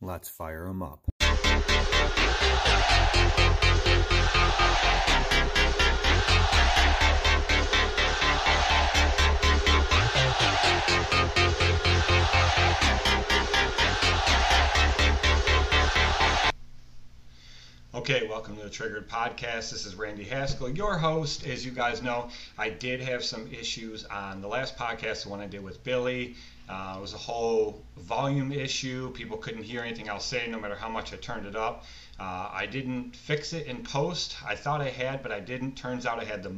Let's fire them up. Okay, welcome to the Triggered Podcast. This is Randy Haskell, your host. As you guys know, I did have some issues on the last podcast, the one I did with Billy. Uh, it was a whole volume issue. People couldn't hear anything I was saying, no matter how much I turned it up. Uh, I didn't fix it in post. I thought I had, but I didn't. Turns out I had the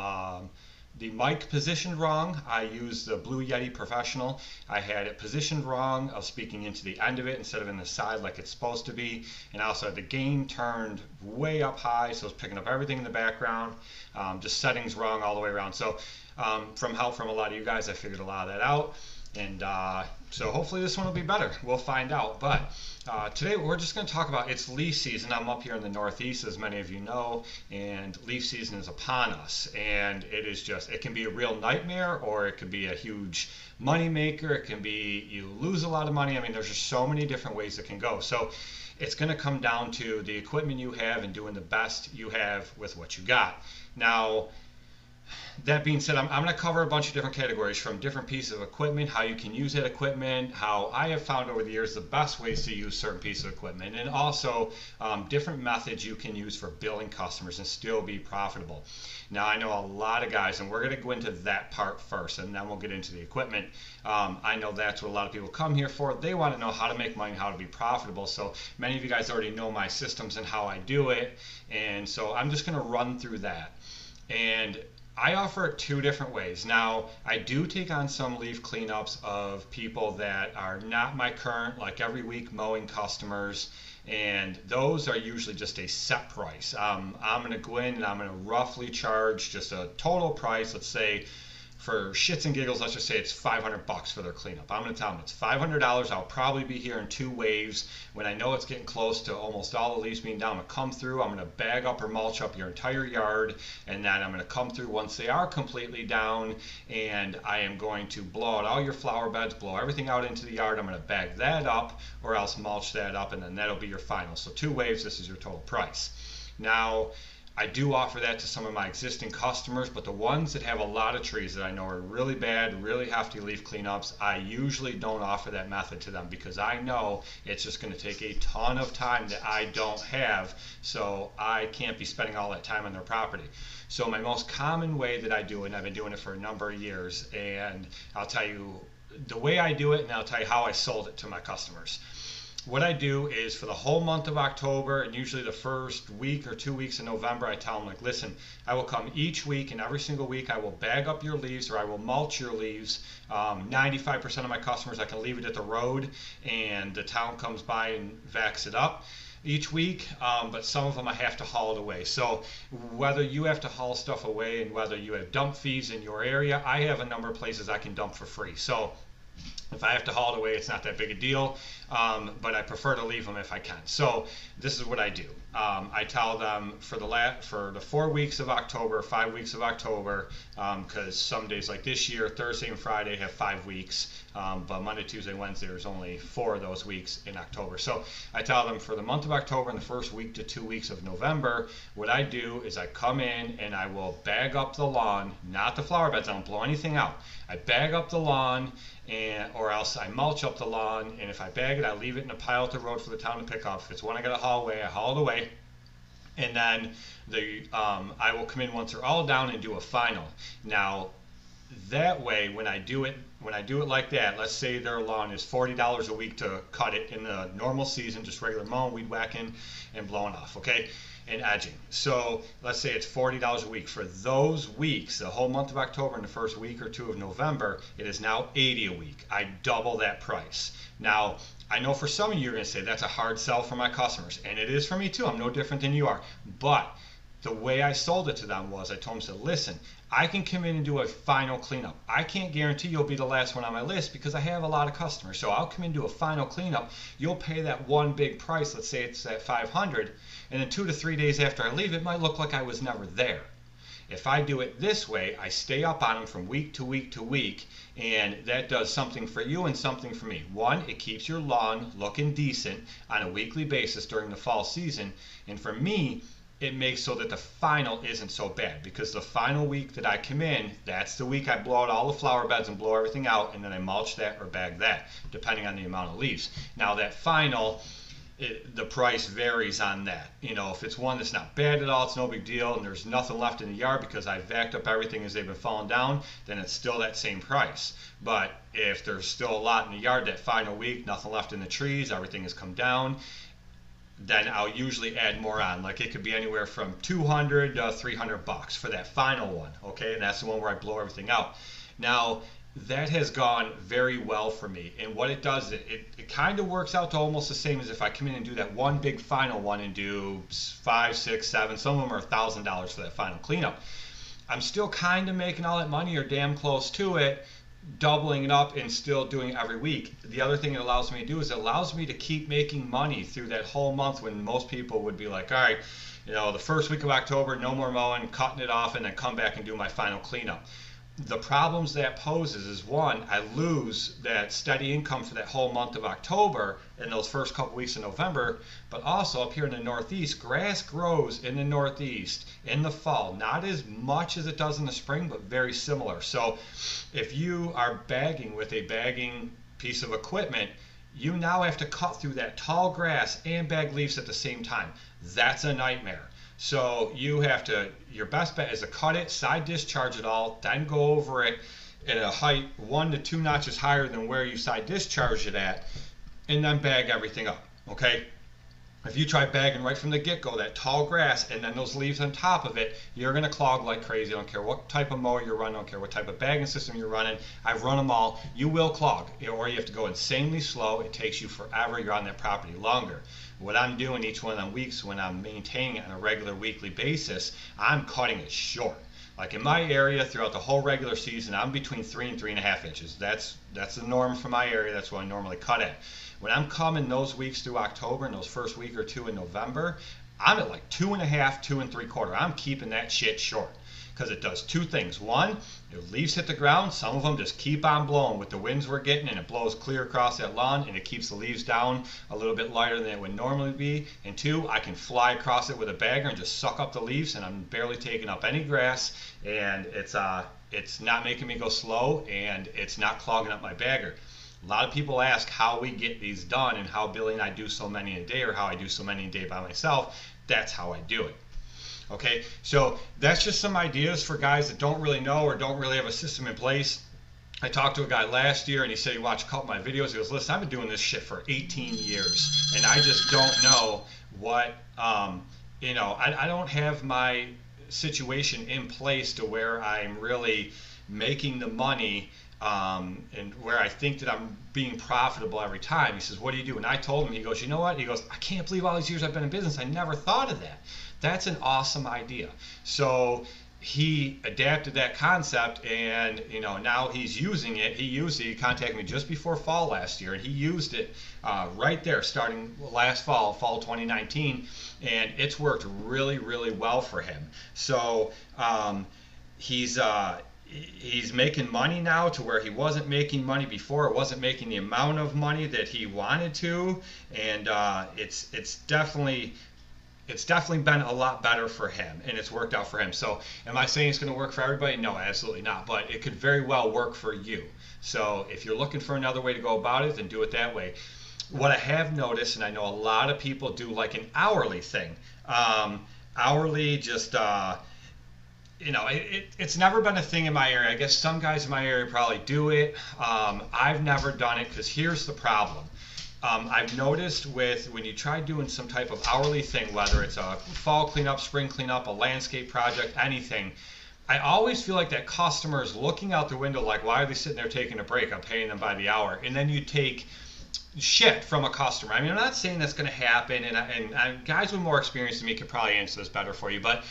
um, the mic positioned wrong. I used the Blue Yeti Professional. I had it positioned wrong. I was speaking into the end of it instead of in the side like it's supposed to be. And also had the gain turned way up high, so I was picking up everything in the background. Um, just settings wrong all the way around. So um, from help from a lot of you guys, I figured a lot of that out. And uh, so hopefully this one will be better. We'll find out. But uh, today we're just going to talk about it's leaf season. I'm up here in the Northeast, as many of you know, and leaf season is upon us. And it is just, it can be a real nightmare or it could be a huge money maker. It can be you lose a lot of money. I mean, there's just so many different ways it can go. So it's going to come down to the equipment you have and doing the best you have with what you got. Now, that being said, I'm, I'm going to cover a bunch of different categories from different pieces of equipment, how you can use that equipment, how I have found over the years the best ways to use certain pieces of equipment, and also um, different methods you can use for billing customers and still be profitable. Now, I know a lot of guys, and we're going to go into that part first, and then we'll get into the equipment. Um, I know that's what a lot of people come here for. They want to know how to make money, how to be profitable. So many of you guys already know my systems and how I do it, and so I'm just going to run through that. And I offer it two different ways. Now, I do take on some leaf cleanups of people that are not my current, like every week mowing customers, and those are usually just a set price. Um, I'm going to go in and I'm going to roughly charge just a total price, let's say for shits and giggles, let's just say it's 500 bucks for their cleanup. I'm going to tell them it's $500. I'll probably be here in two waves. When I know it's getting close to almost all the leaves being down, I'm going to come through. I'm going to bag up or mulch up your entire yard, and then I'm going to come through once they are completely down, and I am going to blow out all your flower beds, blow everything out into the yard. I'm going to bag that up, or else mulch that up, and then that'll be your final. So two waves. This is your total price. Now I do offer that to some of my existing customers, but the ones that have a lot of trees that I know are really bad, really hefty leaf cleanups, I usually don't offer that method to them because I know it's just going to take a ton of time that I don't have, so I can't be spending all that time on their property. So my most common way that I do it, and I've been doing it for a number of years, and I'll tell you the way I do it, and I'll tell you how I sold it to my customers what I do is for the whole month of October and usually the first week or two weeks in November, I tell them like, listen, I will come each week and every single week I will bag up your leaves or I will mulch your leaves. Um, 95% of my customers, I can leave it at the road and the town comes by and vacs it up each week, um, but some of them I have to haul it away. So whether you have to haul stuff away and whether you have dump fees in your area, I have a number of places I can dump for free. So if I have to haul it away, it's not that big a deal, um, but I prefer to leave them if I can. So this is what I do. Um, I tell them for the la- for the four weeks of October, five weeks of October, because um, some days like this year, Thursday and Friday have five weeks, um, but Monday, Tuesday, Wednesday, there's only four of those weeks in October. So I tell them for the month of October and the first week to two weeks of November, what I do is I come in and I will bag up the lawn, not the flower beds. I don't blow anything out. I bag up the lawn and or else I mulch up the lawn, and if I bag it, I leave it in a pile at the road for the town to pick up. If it's one I got a haul away, I haul it away, and then the um, I will come in once they're all down and do a final. Now, that way, when I do it, when I do it like that, let's say their lawn is forty dollars a week to cut it in the normal season, just regular mowing, weed whacking, and blowing off. Okay, and edging. So let's say it's $40 a week. For those weeks, the whole month of October and the first week or two of November, it is now 80 a week. I double that price. Now, I know for some of you are going to say that's a hard sell for my customers, and it is for me too. I'm no different than you are. But the way I sold it to them was I told them, said, listen, I can come in and do a final cleanup. I can't guarantee you'll be the last one on my list because I have a lot of customers. So I'll come in and do a final cleanup. You'll pay that one big price. Let's say it's at 500, and then two to three days after I leave, it might look like I was never there. If I do it this way, I stay up on them from week to week to week, and that does something for you and something for me. One, it keeps your lawn looking decent on a weekly basis during the fall season, and for me, it makes so that the final isn't so bad because the final week that I come in, that's the week I blow out all the flower beds and blow everything out, and then I mulch that or bag that, depending on the amount of leaves. Now that final, it, the price varies on that. You know, if it's one that's not bad at all, it's no big deal, and there's nothing left in the yard because I vacked up everything as they've been falling down, then it's still that same price. But if there's still a lot in the yard that final week, nothing left in the trees, everything has come down, then I'll usually add more on. Like it could be anywhere from 200 to 300 bucks for that final one. Okay, and that's the one where I blow everything out. Now that has gone very well for me. And what it does, it, it, it kind of works out to almost the same as if I come in and do that one big final one and do five, six, seven. Some of them are a thousand dollars for that final cleanup. I'm still kind of making all that money or damn close to it doubling it up and mm-hmm. still doing it every week. The other thing it allows me to do is it allows me to keep making money through that whole month when most people would be like, all right, you know, the first week of October, no more mowing, cutting it off, and then come back and do my final cleanup the problems that poses is one, I lose that steady income for that whole month of October and those first couple weeks of November. But also up here in the Northeast, grass grows in the Northeast in the fall, not as much as it does in the spring, but very similar. So if you are bagging with a bagging piece of equipment, you now have to cut through that tall grass and bag leaves at the same time. That's a nightmare. So you have to, your best bet is to cut it, side discharge it all, then go over it at a height one to two notches higher than where you side discharge it at, and then bag everything up. Okay? If you try bagging right from the get go, that tall grass and then those leaves on top of it, you're to clog like crazy. I don't care what type of mower you're running, I don't care what type of bagging system you're running. I've run them all. You will clog, or you have to go insanely slow. It takes you forever. You're on that property longer. What I'm doing each one of them weeks when I'm maintaining it on a regular weekly basis, I'm cutting it short. Like in my area, throughout the whole regular season, I'm between three and three and a half inches. That's that's the norm for my area. That's what I normally cut at. When I'm coming those weeks through October and those first week or two in November, I'm at like two and a half, two and three quarter. I'm keeping that shit short because it does two things. One, the leaves hit the ground. Some of them just keep on blowing with the winds we're getting, and it blows clear across that lawn, and it keeps the leaves down a little bit lighter than it would normally be. And two, I can fly across it with a bagger and just suck up the leaves, and I'm barely taking up any grass, and it's uh, it's not making me go slow, and it's not clogging up my bagger. A lot of people ask how we get these done and how Billy and I do so many a day or how I do so many a day by myself. That's how I do it. Okay, so that's just some ideas for guys that don't really know or don't really have a system in place. I talked to a guy last year and he said he watched a couple of my videos. He goes, Listen, I've been doing this shit for 18 years and I just don't know what, um, you know, I, I don't have my situation in place to where I'm really making the money um, and where I think that I'm being profitable every time. He says, What do you do? And I told him, he goes, You know what? He goes, I can't believe all these years I've been in business. I never thought of that. That's an awesome idea. So he adapted that concept and you know now he's using it he used it he contacted me just before fall last year and he used it uh, right there starting last fall fall 2019 and it's worked really really well for him so um, he's uh, he's making money now to where he wasn't making money before. It wasn't making the amount of money that he wanted to, and uh, it's it's definitely it's definitely been a lot better for him and it's worked out for him. So, am I saying it's going to work for everybody? No, absolutely not. But it could very well work for you. So, if you're looking for another way to go about it, then do it that way. What I have noticed, and I know a lot of people do like an hourly thing. Um, hourly, just uh, you know, it, it, it's never been a thing in my area. I guess some guys in my area probably do it. Um, I've never done it because here's the problem um, I've noticed with when you try doing some type of hourly thing, whether it's a fall cleanup, spring cleanup, a landscape project, anything, I always feel like that customer is looking out the window like, why are they sitting there taking a break? I'm paying them by the hour. And then you take shit from a customer. I mean, I'm not saying that's going to happen, and, and, guys with more experience than me could probably answer this better for you, but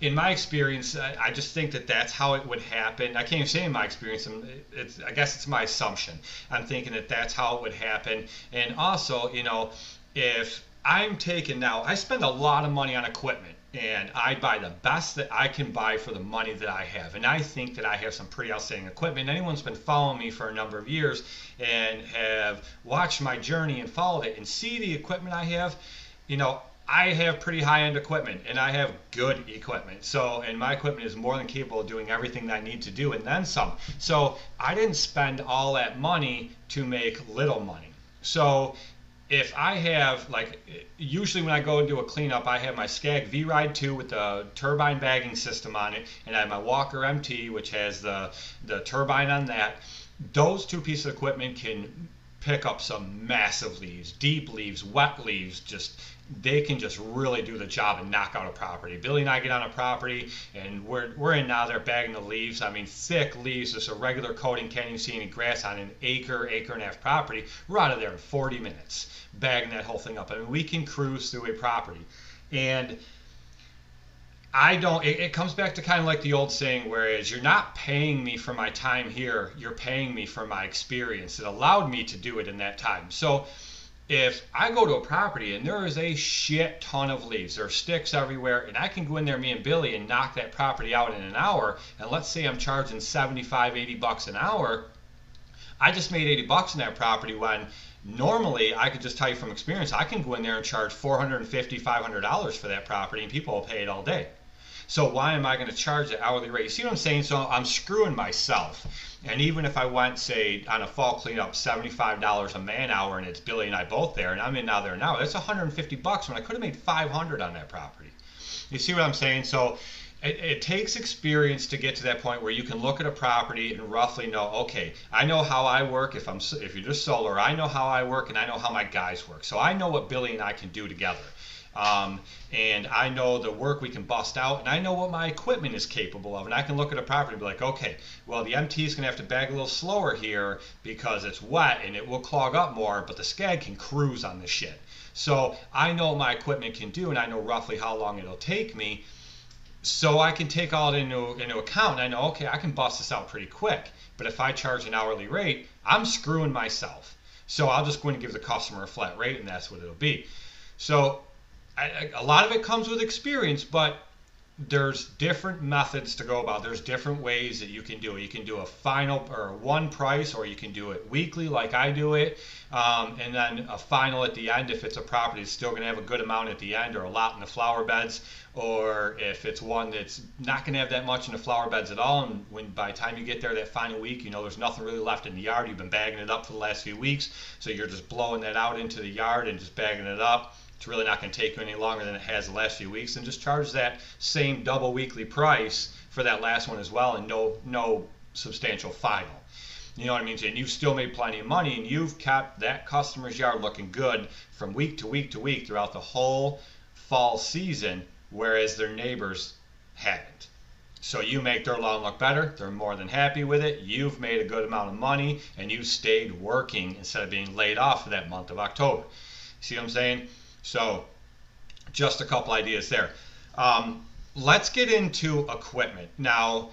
in my experience, I, I, just think that that's how it would happen. I can't even say in my experience. It's, I guess it's my assumption. I'm thinking that that's how it would happen. And also, you know, if I'm taking now, I spend a lot of money on equipment and I buy the best that I can buy for the money that I have. And I think that I have some pretty outstanding equipment. Anyone's been following me for a number of years and have watched my journey and followed it and see the equipment I have, you know, I have pretty high end equipment and I have good equipment. So, and my equipment is more than capable of doing everything that I need to do and then some. So, I didn't spend all that money to make little money. So, if I have like usually when I go and do a cleanup, I have my Scag V Ride 2 with the turbine bagging system on it, and I have my Walker MT which has the the turbine on that. Those two pieces of equipment can pick up some massive leaves, deep leaves, wet leaves, just they can just really do the job and knock out a property. Billy and I get on a property and we're, we're in now they're bagging the leaves. I mean, thick leaves, just a regular coating, can't even see any grass on an acre, acre and a half property. We're out of there in 40 minutes bagging that whole thing up. I mean, we can cruise through a property. And I don't, it, it, comes back to kind of like the old saying, whereas you're not paying me for my time here, you're paying me for my experience. It allowed me to do it in that time. So if I go to a property and there is a shit ton of leaves, there are sticks everywhere, and I can go in there, me and Billy, and knock that property out in an hour, and let's say I'm charging 75, 80 bucks an hour, I just made 80 bucks in that property when normally I could just tell you from experience, I can go in there and charge 450, 500 dollars for that property, and people will pay it all day. So why am I going to charge the hourly rate? You see what I'm saying? So I'm screwing myself. And even if I went, say, on a fall cleanup, $75 a man hour, and it's Billy and I both there, and I'm in now there now, that's 150 bucks when I could have made 500 on that property. You see what I'm saying? So it, it, takes experience to get to that point where you can look at a property and roughly know, okay, I know how I work. If I'm if you're just solar, I know how I work and I know how my guys work. So I know what Billy and I can do together. Um, and I know the work we can bust out, and I know what my equipment is capable of. And I can look at a property and be like, okay, well, the MT is going to have to bag a little slower here because it's wet and it will clog up more, but the Scag can cruise on this shit. So I know what my equipment can do, and I know roughly how long it'll take me. So I can take all it into, into account, and I know, okay, I can bust this out pretty quick. But if I charge an hourly rate, I'm screwing myself. So I'll just go and give the customer a flat rate, and that's what it'll be. So I, a lot of it comes with experience, but there's different methods to go about. There's different ways that you can do it. You can do a final or one price, or you can do it weekly, like I do it, um, and then a final at the end if it's a property that's still going to have a good amount at the end, or a lot in the flower beds, or if it's one that's not going to have that much in the flower beds at all. And when by the time you get there that final week, you know there's nothing really left in the yard. You've been bagging it up for the last few weeks, so you're just blowing that out into the yard and just bagging it up it's really not going to take you any longer than it has the last few weeks and just charge that same double weekly price for that last one as well and no no substantial final you know what I mean? And you've still made plenty of money and you've kept that customer's yard looking good from week to week to week throughout the whole fall season, whereas their neighbors haven't. So you make their lawn look better. They're more than happy with it. You've made a good amount of money and you stayed working instead of being laid off for that month of October. See what I'm saying? So, just a couple ideas there. Um, let's get into equipment. Now,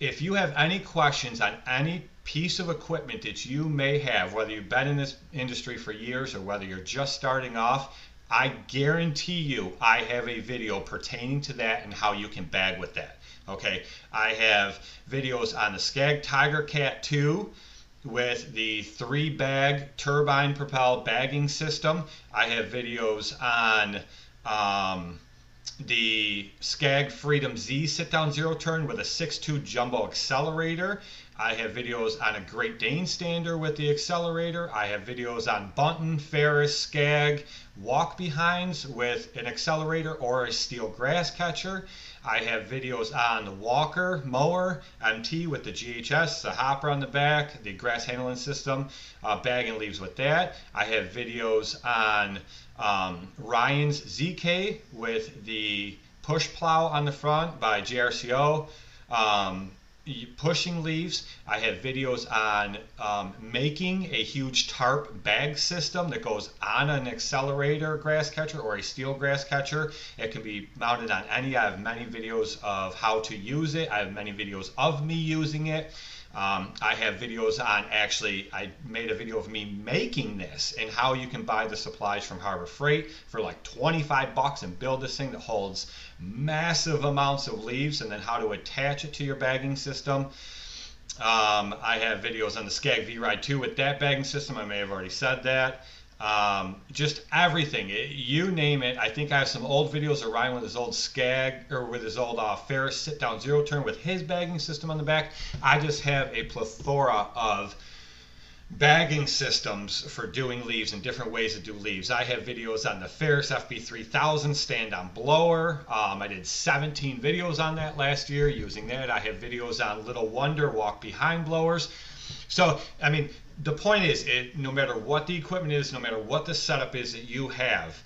if you have any questions on any piece of equipment that you may have, whether you've been in this industry for years or whether you're just starting off, I guarantee you I have a video pertaining to that and how you can bag with that. Okay, I have videos on the Scag Tiger Cat 2 with the three bag turbine propelled bagging system. I have videos on um, the Scag Freedom Z sit down zero turn with a 6.2 jumbo accelerator. I have videos on a Great Dane stander with the accelerator. I have videos on Bunton, Ferris, Scag, walk behinds with an accelerator or a steel grass catcher. I have videos on the Walker mower MT with the GHS, the hopper on the back, the grass handling system, uh, bag and leaves with that. I have videos on um, Ryan's ZK with the push plow on the front by JRCO. Um, pushing leaves. I have videos on um, making a huge tarp bag system that goes on an accelerator grass catcher or a steel grass catcher. It can be mounted on any. I have many videos of how to use it. I have many videos of me using it. Um, I have videos on actually, I made a video of me making this and how you can buy the supplies from Harbor Freight for like 25 bucks and build this thing that holds massive amounts of leaves and then how to attach it to your bagging system. Um, I have videos on the Scag V-Ride 2 with that bagging system. I may have already said that. Um, just everything, it, you name it. I think I have some old videos of Ryan with his old Scag or with his old uh, Ferris sit down zero turn with his bagging system on the back. I just have a plethora of bagging systems for doing leaves and different ways to do leaves. I have videos on the Ferris FB3000 stand-on blower. Um, I did 17 videos on that last year using that. I have videos on Little Wonder walk behind blowers. So, I mean, the point is, it, no matter what the equipment is, no matter what the setup is that you have,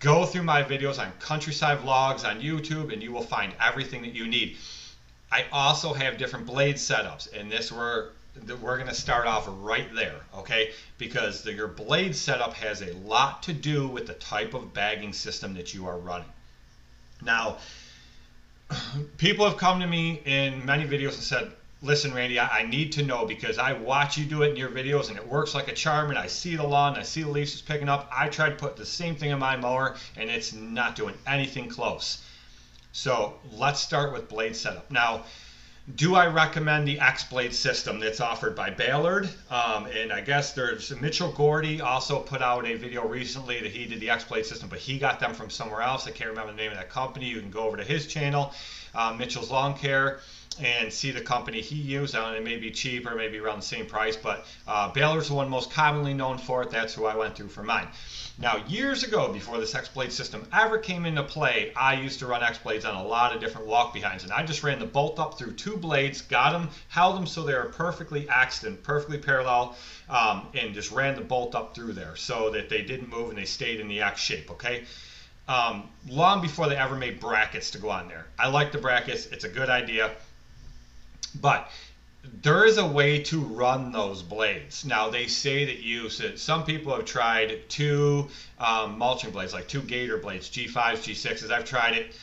go through my videos on Countryside Vlogs on YouTube and you will find everything that you need. I also have different blade setups, and this we're we're going to start off right there, okay? Because the, your blade setup has a lot to do with the type of bagging system that you are running. Now, people have come to me in many videos and said, listen, Randy, I, I, need to know because I watch you do it in your videos and it works like a charm and I see the lawn, I see the leaves is picking up. I tried to put the same thing in my mower and it's not doing anything close. So let's start with blade setup. Now, do I recommend the X Blade system that's offered by Ballard? Um, and I guess there's Mitchell Gordy also put out a video recently that he did the X Blade system, but he got them from somewhere else. I can't remember the name of that company. You can go over to his channel, um, Mitchell's Lawn Care and see the company he used. I it may be cheaper, maybe around the same price, but uh, Ballard's the one most commonly known for it. That's who I went through for mine. Now, years ago, before this X-Blade system ever came into play, I used to run X-Blades on a lot of different walk behinds, and I just ran the bolt up through two blades, got them, held them so they were perfectly axed and perfectly parallel, um, and just ran the bolt up through there so that they didn't move and they stayed in the X shape, okay? Um, long before they ever made brackets to go on there. I like the brackets. It's a good idea. But there is a way to run those blades. Now they say that you said some people have tried two um, mulching blades, like two gator blades, G5s, G6s. I've tried it,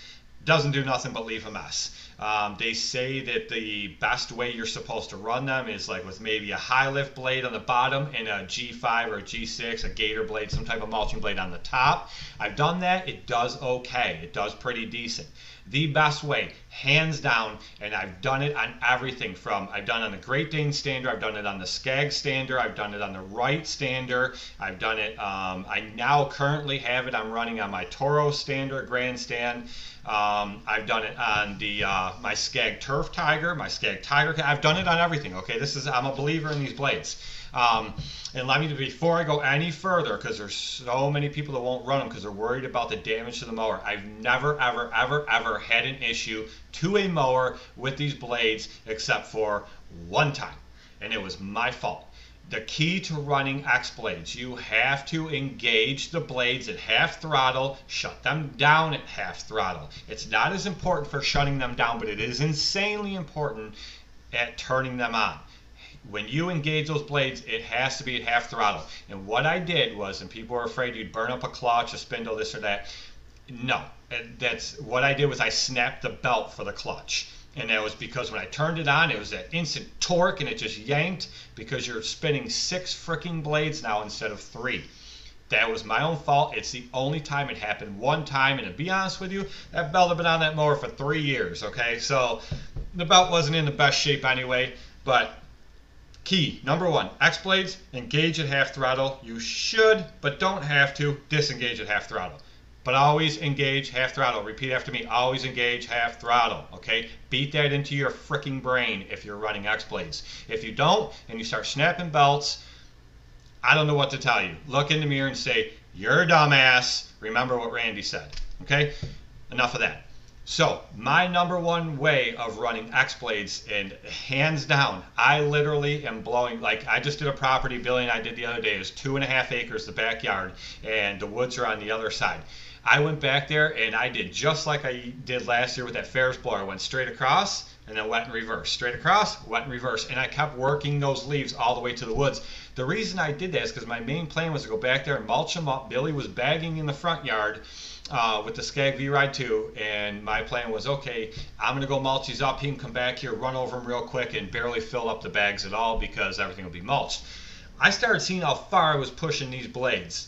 doesn't do nothing but leave a mess. Um, they say that the best way you're supposed to run them is like with maybe a high lift blade on the bottom and a G5 or a G6, a gator blade, some type of mulching blade on the top. I've done that. It does okay. It does pretty decent the best way, hands down. And I've done it on everything from I've done it on the Great Dane stander, I've done it on the Scag stander, I've done it on the Wright stander, I've done it. Um, I now currently have it. I'm running on my Toro stander grandstand. Um, I've done it on the uh, my Scag Turf Tiger, my Scag Tiger. I've done it on everything. Okay, this is I'm a believer in these blades. Um, and let me before I go any further, because there's so many people that won't run them because they're worried about the damage to the mower. I've never, ever, ever, ever had an issue to a mower with these blades except for one time, and it was my fault. The key to running X blades, you have to engage the blades at half throttle, shut them down at half throttle. It's not as important for shutting them down, but it is insanely important at turning them on when you engage those blades, it has to be at half throttle. And what I did was, and people were afraid you'd burn up a clutch, a spindle, this or that. No, that's what I did was I snapped the belt for the clutch. And that was because when I turned it on, it was that instant torque and it just yanked because you're spinning six freaking blades now instead of three. That was my own fault. It's the only time it happened one time. And to be honest with you, that belt had been on that mower for three years, okay? So the belt wasn't in the best shape anyway. But Key number one, X blades, engage at half throttle. You should, but don't have to, disengage at half throttle. But always engage half throttle. Repeat after me. Always engage half throttle. Okay? Beat that into your freaking brain if you're running X blades. If you don't and you start snapping belts, I don't know what to tell you. Look in the mirror and say, You're a dumbass. Remember what Randy said. Okay? Enough of that. So my number one way of running X blades, and hands down, I literally am blowing. Like I just did a property billing I did the other day. It's two and a half acres, the backyard, and the woods are on the other side. I went back there and I did just like I did last year with that Ferris blower. I went straight across and then went in reverse. Straight across, went in reverse, and I kept working those leaves all the way to the woods. The reason I did that is because my main plan was to go back there and mulch them up. Billy was bagging in the front yard uh, with the Scag V Ride 2, and my plan was okay, I'm going to go mulch these up. He can come back here, run over them real quick, and barely fill up the bags at all because everything will be mulched. I started seeing how far I was pushing these blades.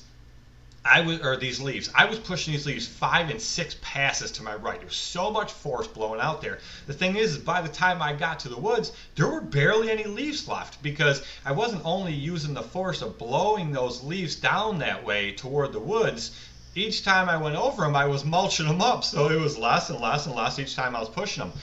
I was, or these leaves. I was pushing these leaves five and six passes to my right. There was so much force blowing out there. The thing is, by the time I got to the woods, there were barely any leaves left because I wasn't only using the force of blowing those leaves down that way toward the woods, each time I went over them, I was mulching them up. So it was less and less and less each time I was pushing them.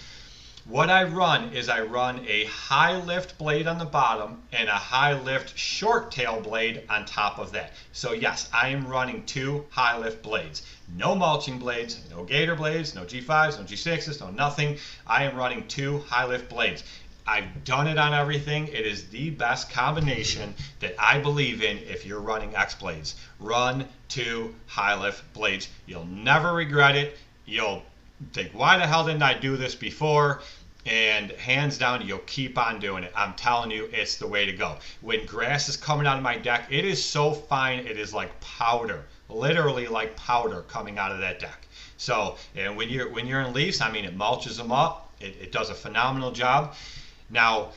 What I run is I run a high lift blade on the bottom and a high lift short tail blade on top of that. So yes, I am running two high lift blades. No mulching blades, no gator blades, no G5s, no G6s, no nothing. I am running two high lift blades. I've done it on everything. It is the best combination that I believe in if you're running X blades. Run two high lift blades. You'll never regret it. You'll think, why the hell didn't I do this before? And hands down, you'll keep on doing it. I'm telling you, it's the way to go. When grass is coming out of my deck, it is so fine, it is like powder, literally like powder coming out of that deck. So, and when you're when you're in leaves, I mean, it mulches them up. It, it does a phenomenal job. Now,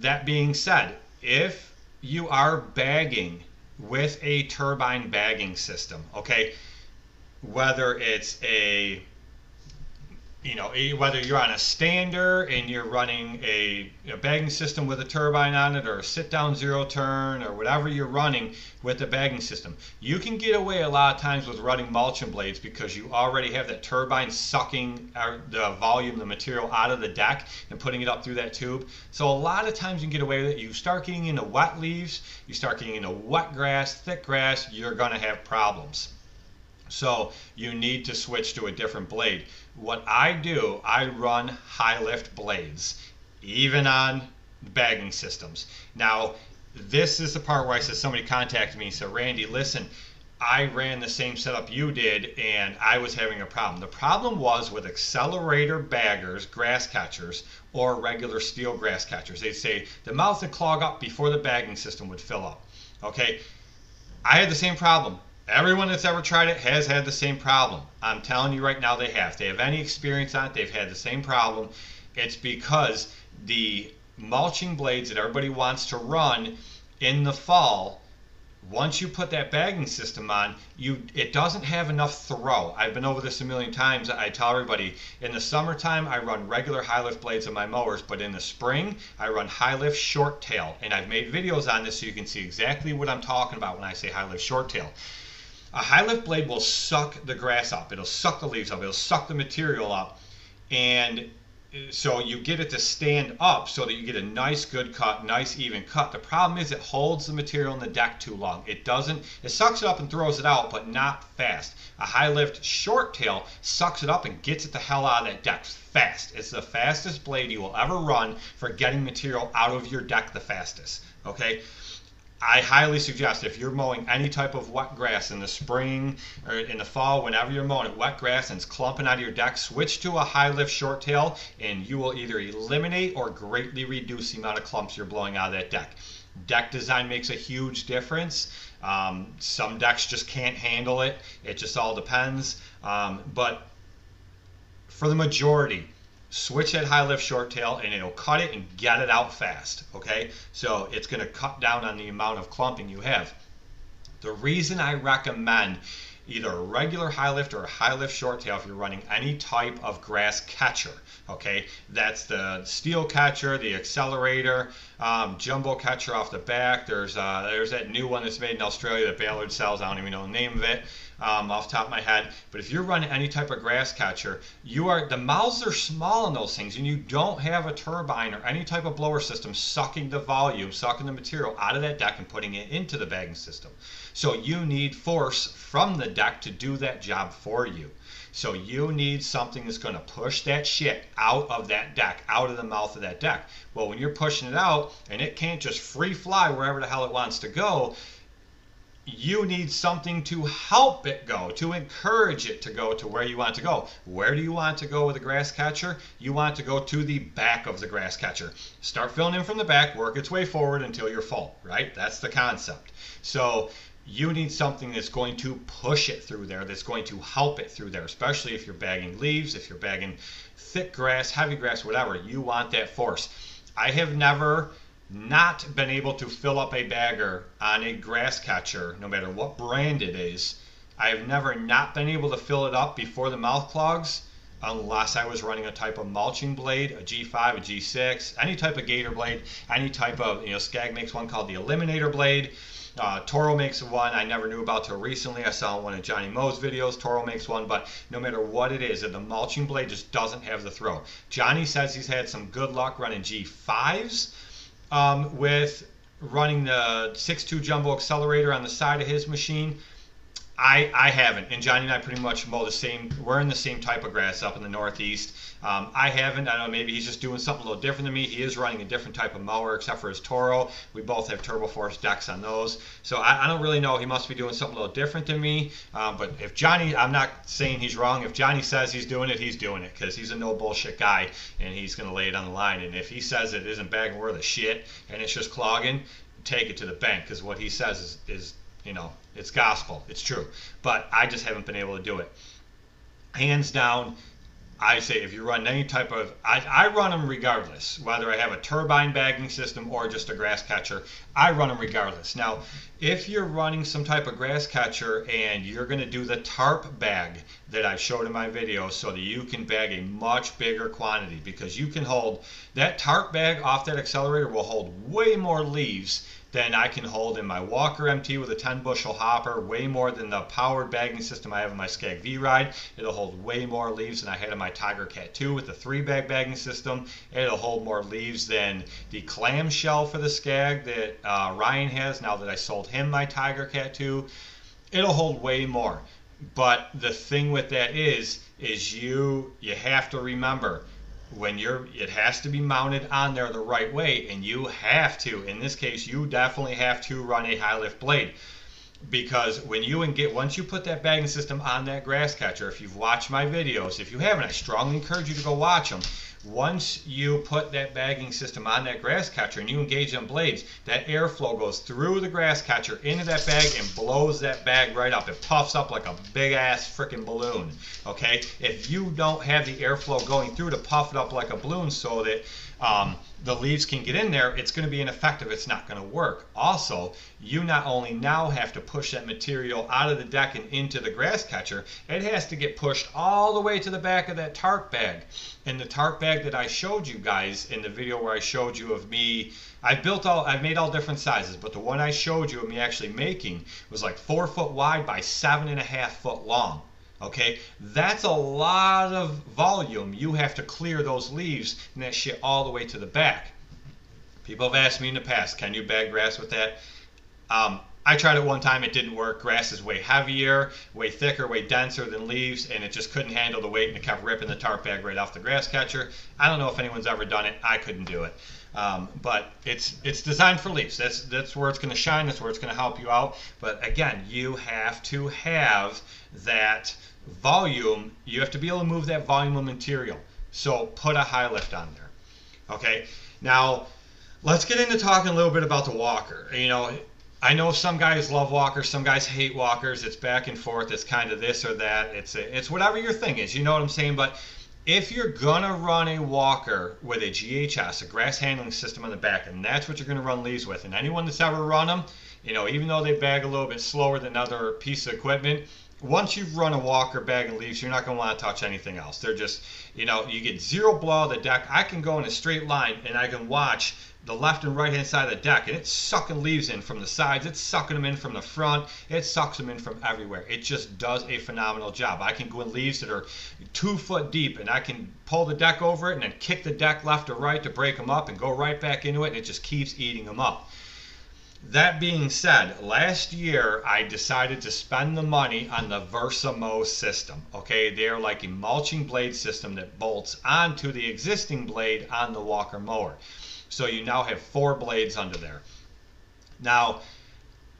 that being said, if you are bagging with a turbine bagging system, okay, whether it's a you know, eh, whether you're on a stander and you're running a, a bagging system with a turbine on it, or a sit-down zero turn, or whatever you're running with the bagging system, you can get away a lot of times with running mulching blades because you already have that turbine sucking the volume, the material out of the deck and putting it up through that tube. So a lot of times you can get away with it. You start getting into wet leaves, you start getting into wet grass, thick grass, you're going to have problems. So you need to switch to a different blade. What I do, I run high lift blades, even on bagging systems. Now, this is the part where I said somebody contacted me and said, Randy, listen, I ran the same setup you did and I was having a problem. The problem was with accelerator baggers, grass catchers, or regular steel grass catchers. They'd say the mouth would clog up before the bagging system would fill up. Okay, I had the same problem. Everyone that's ever tried it has had the same problem. I'm telling you right now, they have. If they have any experience on it, they've had the same problem. It's because the mulching blades that everybody wants to run in the fall once you put that bagging system on, you it doesn't have enough throw. I've been over this a million times. I tell everybody in the summertime I run regular high lift blades on my mowers, but in the spring I run high lift short tail. And I've made videos on this so you can see exactly what I'm talking about when I say high lift short tail. A high lift blade will suck the grass up. It'll suck the leaves up. It'll suck the material up. And uh, so you get it to stand up so that you get a nice good cut nice even cut the problem is it holds the material in the deck too long it doesn't it sucks it up and throws it out but not fast a high lift short tail sucks it up and gets it the hell out of that deck fast it's the fastest blade you will ever run for getting material out of your deck the fastest okay I highly suggest if you're mowing any type of wet grass in the spring or in the fall, whenever you're mowing wet grass and it's clumping out of your deck, switch to a high lift short tail and you will either eliminate or greatly reduce the amount of clumps you're blowing out of that deck. Deck design makes a huge difference. Um, some decks just can't handle it. It just all depends. Um, but for the majority, switch that high lift short tail and it'll cut it and get it out fast okay? So it's going to cut down on the amount of clumping you have. The reason i recommend either a regular high lift or a high lift short tail if you're running any type of grass catcher okay? That's the steel catcher the accelerator um, jumbo catcher off the back. There's uh, there's that new one that's made in australia that ballard sells. I don't even know the name of it um, off top of my head. But if you're running any type of grass catcher, you are the mouths are small in those things, and you don't have a turbine or any type of blower system sucking the volume, sucking the material out of that deck and putting it into the bagging system. So you need force from the deck to do that job for you. So you need something that's going to push that shit out of that deck, out of the mouth of that deck. Well, when you're pushing it out and it can't just free fly wherever the hell it wants to go, you need something to help it go, to encourage it to go to where you want to go. Where do you want to go with a grass catcher? You want to go to the back of the grass catcher. Start filling in from the back, work its way forward until you're full, right? That's the concept. So you need something that's going to push it through there, that's going to help it through there, especially if you're bagging leaves, if you're bagging thick grass, heavy grass, whatever. You want that force. I have never not been able to fill up a bagger on a grass catcher, no matter what brand it is. I have never not been able to fill it up before the mouth clogs unless I was running a type of mulching blade, a G5, a G6, any type of gator blade, any type of, you know, Scag makes one called the Eliminator blade. Uh, Toro makes one I never knew about till recently. I saw one of Johnny Mo's videos. Toro makes one, but no matter what it is, the mulching blade just doesn't have the throw. Johnny says he's had some good luck running G5s um, with running the 6.2 jumbo accelerator on the side of his machine. I, I haven't, and Johnny and I pretty much mow the same. We're in the same type of grass up in the Northeast. Um, I haven't. I don't know. Maybe he's just doing something a little different than me. He is running a different type of mower, except for his Toro. We both have Turbo Force decks on those, so I, I don't really know. He must be doing something a little different than me. Um, but if Johnny, I'm not saying he's wrong. If Johnny says he's doing it, he's doing it because he's a no bullshit guy, and he's to lay it on the line. And if he says it isn't bagging worth a shit and it's just clogging, take it to the bank because what he says is, is you know, it's gospel. It's true. But I just haven't been able to do it. Hands down, I say if you run any type of, I, I run them regardless, whether I have a turbine bagging system or just a grass catcher, I run them regardless. Now, if you're running some type of grass catcher and you're going to do the tarp bag that I showed in my video so that you can bag a much bigger quantity because you can hold, that tarp bag off that accelerator will hold way more leaves than I can hold in my Walker MT with a 10 bushel hopper, way more than the powered bagging system I have in my Scag V Ride. It'll hold way more leaves than I had in my Tiger Cat 2 with the three bag bagging system. It'll hold more leaves than the clamshell for the Scag that uh, Ryan has now that I sold him my Tiger Cat 2. It'll hold way more. But the thing with that is, is you you have to remember when you're it has to be mounted on there the right way and you have to in this case you definitely have to run a high lift blade. Because when you and get once you put that bagging system on that grass catcher if you've watched my videos if you haven't i strongly encourage you to go watch them once you put that bagging system on that grass catcher and you engage them blades, that airflow goes through the grass catcher into that bag and blows that bag right up. It puffs up like a big ass freaking balloon. Okay? If you don't have the airflow going through to puff it up like a balloon so that um, the leaves can get in there, it's going to be ineffective. It's not going to work. Also, you not only now have to push that material out of the deck and into the grass catcher, it has to get pushed all the way to the back of that tarp bag. And the tarp bag that I showed you guys in the video where I showed you of me, I've built all, I've made all different sizes, but the one I showed you of me actually making was like four foot wide by seven and a half foot long. Okay, that's a lot of volume. You have to clear those leaves and that shit all the way to the back. People have asked me in the past, can you bag grass with that? Um, I tried it one time, it didn't work. Grass is way heavier, way thicker, way denser than leaves, and it just couldn't handle the weight and it kept ripping the tarp bag right off the grass catcher. I don't know if anyone's ever done it. I couldn't do it. Um, but it's it's designed for leaves. That's that's where it's going to shine. That's where it's going to help you out. But again, you have to have that volume, you have to be able to move that volume of material. So put a high lift on there. Okay. Now let's get into talking a little bit about the walker. You know, I know some guys love walkers, some guys hate walkers. It's back and forth. It's kind of this or that. It's it's whatever your thing is. You know what I'm saying? But if you're gonna run a walker with a GHS, a grass handling system on the back, and that's what you're gonna run leaves with, and anyone that's ever run them, you know, even though they bag a little bit slower than other piece of equipment, once you've run a walker bag and leaves, you're not going to want to touch anything else. They're just, you know, you get zero blow of the deck. I can go in a straight line and I can watch the left and right hand side of the deck and it's sucking leaves in from the sides. It's sucking them in from the front. It sucks them in from everywhere. It just does a phenomenal job. I can go in leaves that are two foot deep and I can pull the deck over it and then kick the deck left or right to break them up and go right back into it and it just keeps eating them up. That being said, last year I decided to spend the money on the Versamo system. Okay, they're like a mulching blade system that bolts onto the existing blade on the Walker mower. So you now have four blades under there. Now,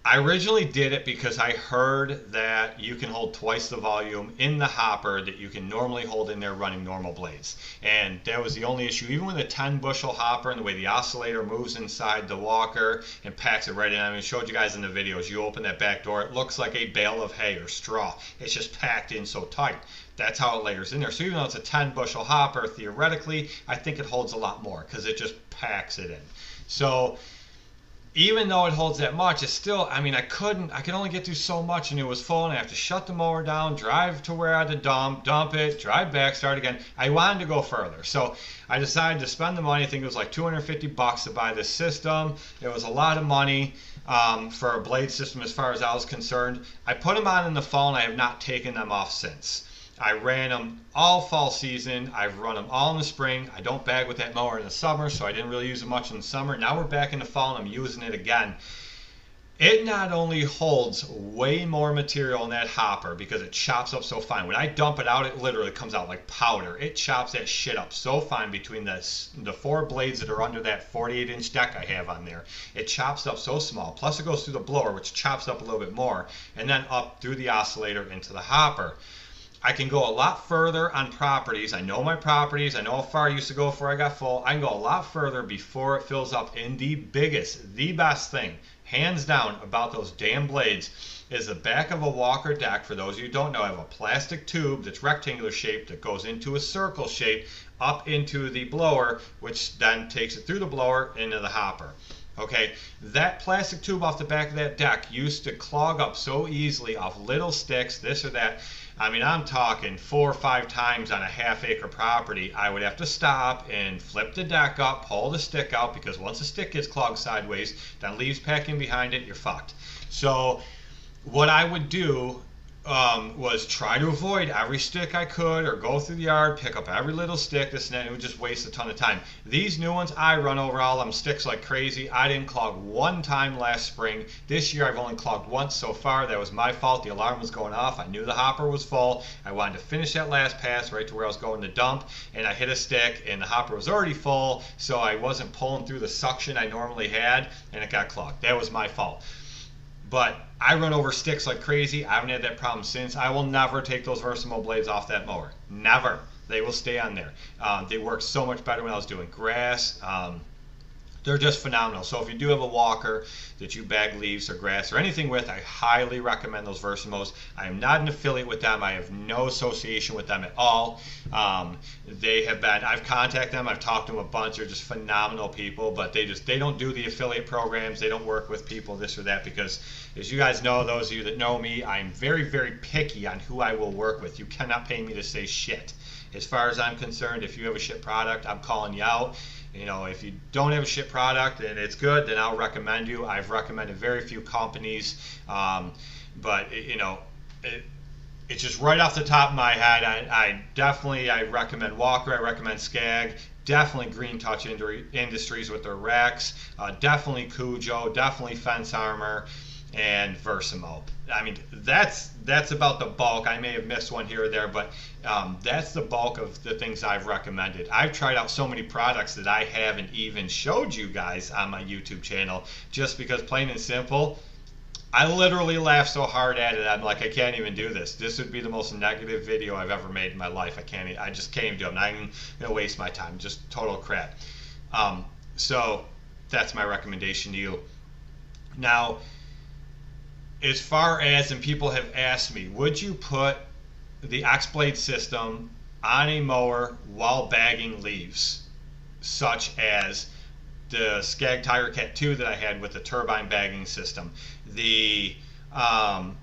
I originally did it because I heard that you can hold twice the volume in the hopper that you can normally hold in there running normal blades. And that was the only issue. Even with a 10 bushel hopper and the way the oscillator moves inside the walker and packs it right in. I mean, I showed you guys in the videos. You open that back door, it looks like a bale of hay or straw. It's just packed in so tight. That's how it layers in there. So even though it's a 10 bushel hopper, theoretically, I think it holds a lot more because it just packs it in. So even though it holds that much, it's still, I mean, I couldn't, I could only get through so much and it was full and I have to shut the mower down, drive to where I had to dump, dump it, drive back, start again. I wanted to go further. So I decided to spend the money. I think it was like 250 bucks to buy this system. It was a lot of money um, for a blade system as far as I was concerned. I put them on in the fall and I have not taken them off since. I ran them all fall season. I've run them all in the spring. I don't bag with that mower in the summer, so I didn't really use it much in the summer. Now we're back in the fall and I'm using it again. It not only holds way more material in that hopper because it chops up so fine. When I dump it out, it literally comes out like powder. It chops that shit up so fine between the, the four blades that are under that 48 inch deck I have on there. It chops up so small. Plus it goes through the blower, which chops up a little bit more, and then up through the oscillator into the hopper. I can go a lot further on properties. I know my properties. I know how far I used to go before I got full. I can go a lot further before it fills up. And the biggest, the best thing, hands down, about those damn blades is the back of a walker deck. For those of you who don't know, I have a plastic tube that's rectangular shaped that goes into a circle shape up into the blower, which then takes it through the blower into the hopper. Okay, that plastic tube off the back of that deck used to clog up so easily off little sticks, this or that. I mean, I'm talking four or five times on a half acre property. I would have to stop and flip the deck up, pull the stick out, because once the stick gets clogged sideways, then leaves packing behind it, you're fucked. So, what I would do um, was try to avoid every stick I could or go through the yard, pick up every little stick, this and that. It would just waste a ton of time. These new ones, I run over all them sticks like crazy. I didn't clog one time last spring. This year I've only clogged once so far. That was my fault. The alarm was going off. I knew the hopper was full. I wanted to finish that last pass right to where I was going to dump, and I hit a stick, and the hopper was already full, so I wasn't pulling through the suction I normally had, and it got clogged. That was my fault. But I run over sticks like crazy. I haven't had that problem since. I will never take those Versamo blades off that mower. Never. They will stay on there. Um, they work so much better when I was doing grass. Um, they're just phenomenal. So if you do have a walker that you bag leaves or grass or anything with, I highly recommend those Versamos. I am not an affiliate with them. I have no association with them at all. Um, they have been. I've contacted them. I've talked to them a bunch. They're just phenomenal people, but they just they don't do the affiliate programs. They don't work with people this or that because, as you guys know, those of you that know me, I'm very very picky on who I will work with. You cannot pay me to say shit. As far as I'm concerned, if you have a shit product, I'm calling you out you know, if you don't have a shit product and it's good, then I'll recommend you. I've recommended very few companies, um, but you know, it, it's just right off the top of my head. I, I definitely I recommend Walker. I recommend Scag. Definitely Green Touch Industries with their racks. Uh, definitely Cujo. Definitely Fence Armor and Versamo. I mean, that's that's about the bulk. I may have missed one here or there, but um, that's the bulk of the things I've recommended. I've tried out so many products that I haven't even showed you guys on my YouTube channel, just because plain and simple. I literally laughed so hard at it. I'm like, I can't even do this. This would be the most negative video I've ever made in my life. I can't. I just can't do it. I'm not even gonna waste my time. Just total crap. Um, so that's my recommendation to you. Now as far as, and people have asked me, would you put the X-Blade system on a mower while bagging leaves, such as the Scag Tiger Cat 2 that I had with the turbine bagging system, the um,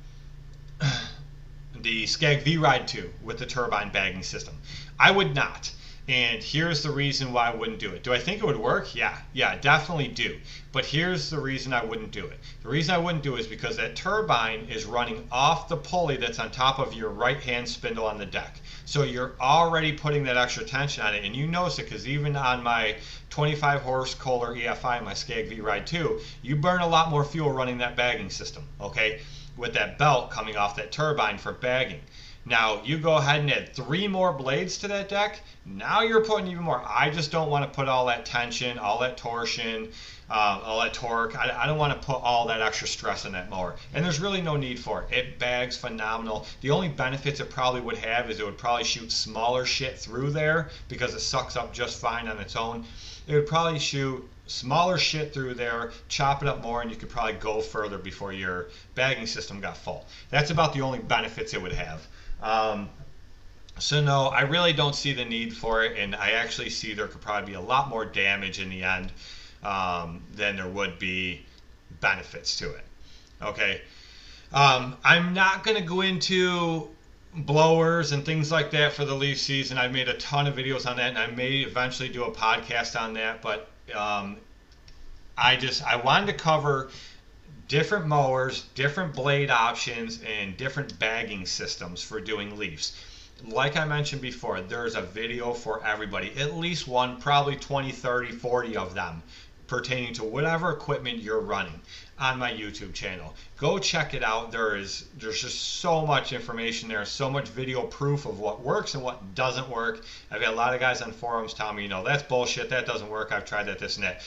the Scag V-Ride 2 with the turbine bagging system. I would not. And here's the reason why I wouldn't do it. Do I think it would work? Yeah, yeah, definitely do. But here's the reason I wouldn't do it. The reason I wouldn't do it is because that turbine is running off the pulley that's on top of your right hand spindle on the deck. So you're already putting that extra tension on it. And you notice it because even on my 25 horse Kohler EFI, my Scag V Ride 2, you burn a lot more fuel running that bagging system. Okay. with that belt coming off that turbine for bagging. Now you go ahead and add three more blades to that deck. Now you're putting even more. I just don't want to put all that tension, all that torsion, uh, all that torque. I, I don't want to put all that extra stress in that mower. And there's really no need for it. It bags phenomenal. The only benefits it probably would have is it would probably shoot smaller shit through there because it sucks up just fine on its own. It would probably shoot smaller shit through there, chop it up more, and you could probably go further before your bagging system got full. That's about the only benefits it would have. Um, so no, I really don't see the need for it, and I actually see there could probably be a lot more damage in the end um, than there would be benefits to it. Okay, um, I'm not going to go into blowers and things like that for the leaf season. I've made a ton of videos on that, and I may eventually do a podcast on that. But um, I just I wanted to cover different mowers, different blade options, and different bagging systems for doing leaves. Like I mentioned before, there's a video for everybody, at least one, probably 20, 30, 40 of them pertaining to whatever equipment you're running on my YouTube channel. Go check it out. There is there's just so much information there, so much video proof of what works and what doesn't work. I've had a lot of guys on forums tell me, you know, that's bullshit, that doesn't work. I've tried that, this and that.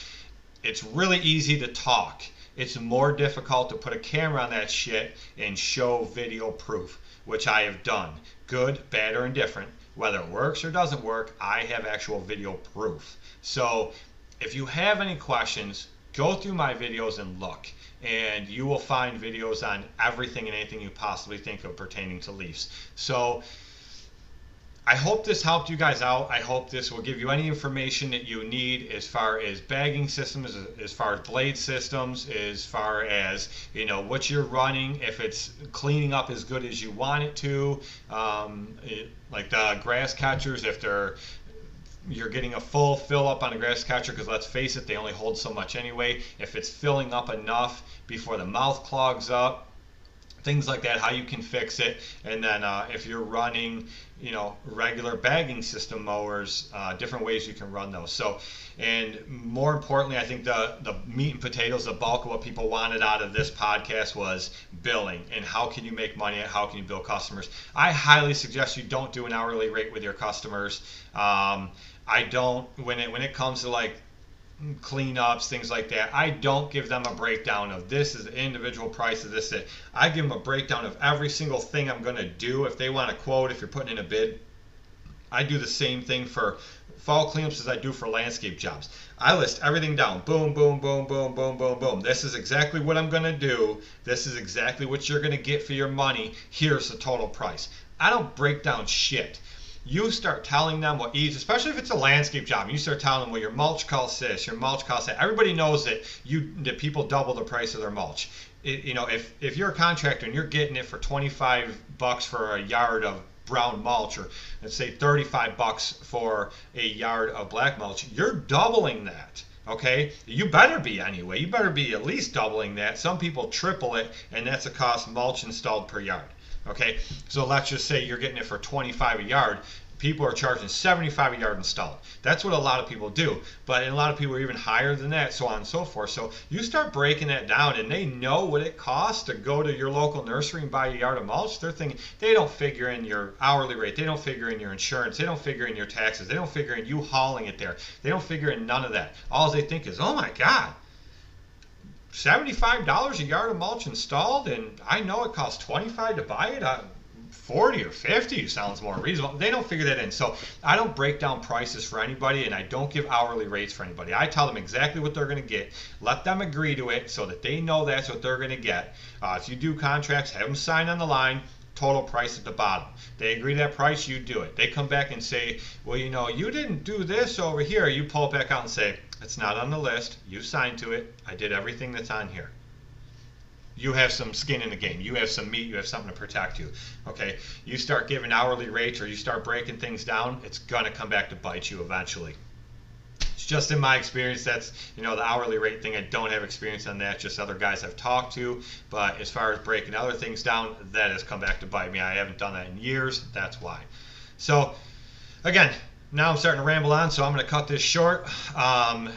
It's really easy to talk it's more difficult to put a camera on that shit and show video proof, which I have done. Good, bad, or indifferent. Whether it works or doesn't work, I have actual video proof. So if you have any questions, go through my videos and look. And you will find videos on everything and anything you possibly think of pertaining to Leafs. So I hope this helped you guys out. I hope this will give you any information that you need as far as bagging systems, as far as blade systems, as far as you know what you're running, if it's cleaning up as good as you want it to, um, it, like the grass catchers, if they're you're getting a full fill up on a grass catcher because let's face it, they only hold so much anyway. If it's filling up enough before the mouth clogs up, things like that, how you can fix it, and then uh, if you're running, you know, regular bagging system mowers, uh, different ways you can run those. So, and more importantly, I think the the meat and potatoes, the bulk of what people wanted out of this podcast was billing and how can you make money, and how can you bill customers. I highly suggest you don't do an hourly rate with your customers. Um, I don't when it when it comes to like cleanups, things like that. I don't give them a breakdown of this is the individual price of this. I give them a breakdown of every single thing I'm going to do. If they want a quote, if you're putting in a bid, I do the same thing for fall cleanups as I do for landscape jobs. I list everything down. Boom, boom, boom, boom, boom, boom, boom. This is exactly what I'm going to do. This is exactly what you're going to get for your money. Here's the total price. I don't break down shit you start telling them what each, especially if it's a landscape job, you start telling them, well, your mulch costs this, your mulch costs that. Everybody knows that you that people double the price of their mulch. It, you know, if if you're a contractor and you're getting it for 25 bucks for a yard of brown mulch, or let's say 35 bucks for a yard of black mulch, you're doubling that. Okay, you better be anyway. You better be at least doubling that. Some people triple it, and that's the cost mulch installed per yard. Okay, so let's just say you're getting it for 25 a yard. People are charging 75 a yard installed. That's what a lot of people do. But a lot of people are even higher than that, so on and so forth. So you start breaking that down, and they know what it costs to go to your local nursery and buy a yard of mulch. They're thinking they don't figure in your hourly rate, they don't figure in your insurance, they don't figure in your taxes, they don't figure in you hauling it there, they don't figure in none of that. All they think is, oh my God, $75 a yard of mulch installed, and I know it costs 25 to buy it. Uh, 40 or 50 sounds more reasonable. They don't figure that in. So I don't break down prices for anybody and I don't give hourly rates for anybody. I tell them exactly what they're going to get. Let them agree to it so that they know that's what they're going to get. Uh, if you do contracts, have them sign on the line total price at the bottom. They agree that price, you do it. They come back and say, well, you know, you didn't do this over here. You pull it back out and say, it's not on the list. You signed to it. I did everything that's on here. You have some skin in the game. You have some meat. You have something to protect you. Okay. You start giving hourly rates or you start breaking things down, it's gonna come back to bite you eventually. It's just in my experience. That's you know the hourly rate thing. I don't have experience on that. Just other guys I've talked to. But as far as breaking other things down, that has come back to bite me. I haven't done that in years. That's why. So again, now I'm starting to ramble on, so I'm going to cut this short. Um,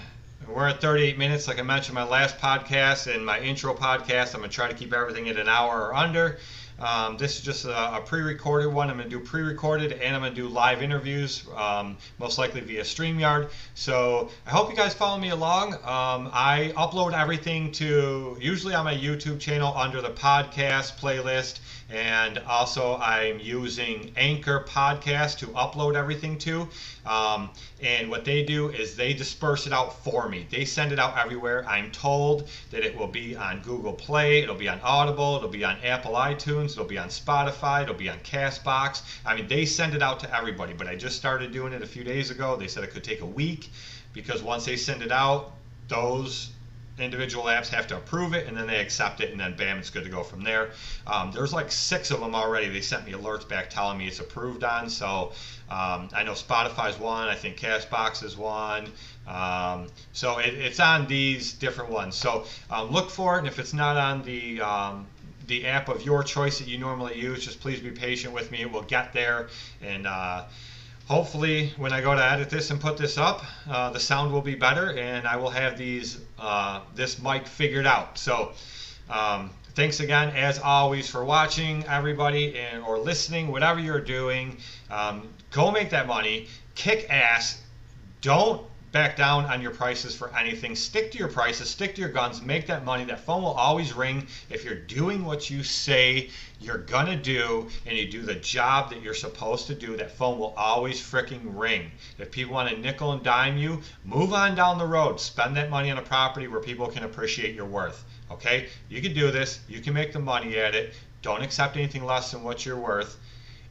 we're at 38 minutes. Like I mentioned, my last podcast and my intro podcast, I'm gonna try to keep everything at an hour or under. Um, this is just a, a, pre-recorded one. I'm going to do pre-recorded and I'm going to do live interviews, um, most likely via StreamYard. So I hope you guys follow me along. Um, I upload everything to usually on my YouTube channel under the podcast playlist. And also, I'm using Anchor Podcast to upload everything to. Um, and what they do is they disperse it out for me. They send it out everywhere. I'm told that it will be on Google Play, it'll be on Audible, it'll be on Apple iTunes, it'll be on Spotify, it'll be on Castbox. I mean, they send it out to everybody. But I just started doing it a few days ago. They said it could take a week because once they send it out, those individual apps have to approve it and then they accept it and then bam it's good to go from there. Um, there's like six of them already. They sent me alerts back telling me it's approved on so um, i know spotify's one i think castbox is one um, so it, it's on these different ones. So um, look for it and if it's not on the um, the app of your choice that you normally use just please be patient with me. It will get there and uh, hopefully when I go to edit this and put this up, uh, the sound will be better and I will have these uh, this mic figured out. So um, thanks again as always for watching everybody and or listening, whatever you're doing. Um, go make that money, kick ass. Don't back down on your prices for anything. Stick to your prices, stick to your guns, make that money. That phone will always ring if you're doing what you say you're gonna do and you do the job that you're supposed to do. That phone will always freaking ring. If people want to nickel and dime you, move on down the road. Spend that money on a property where people can appreciate your worth. Okay? You can do this, you can make the money at it. Don't accept anything less than what you're worth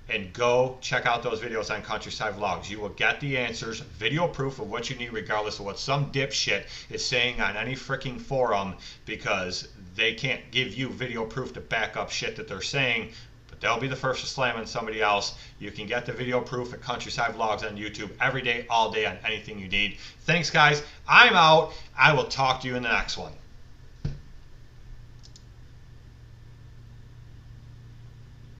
and go check out those videos on Countryside Vlogs. You will get the answers, video proof of what you need, regardless of what some dipshit is saying on any freaking forum, because they can't give you video proof to back up shit that they're saying. But they'll be the first to slam on somebody else. You can get the video proof at Countryside Vlogs on YouTube every day, all day on anything you need. Thanks, guys. I'm out. I will talk to you in the next one.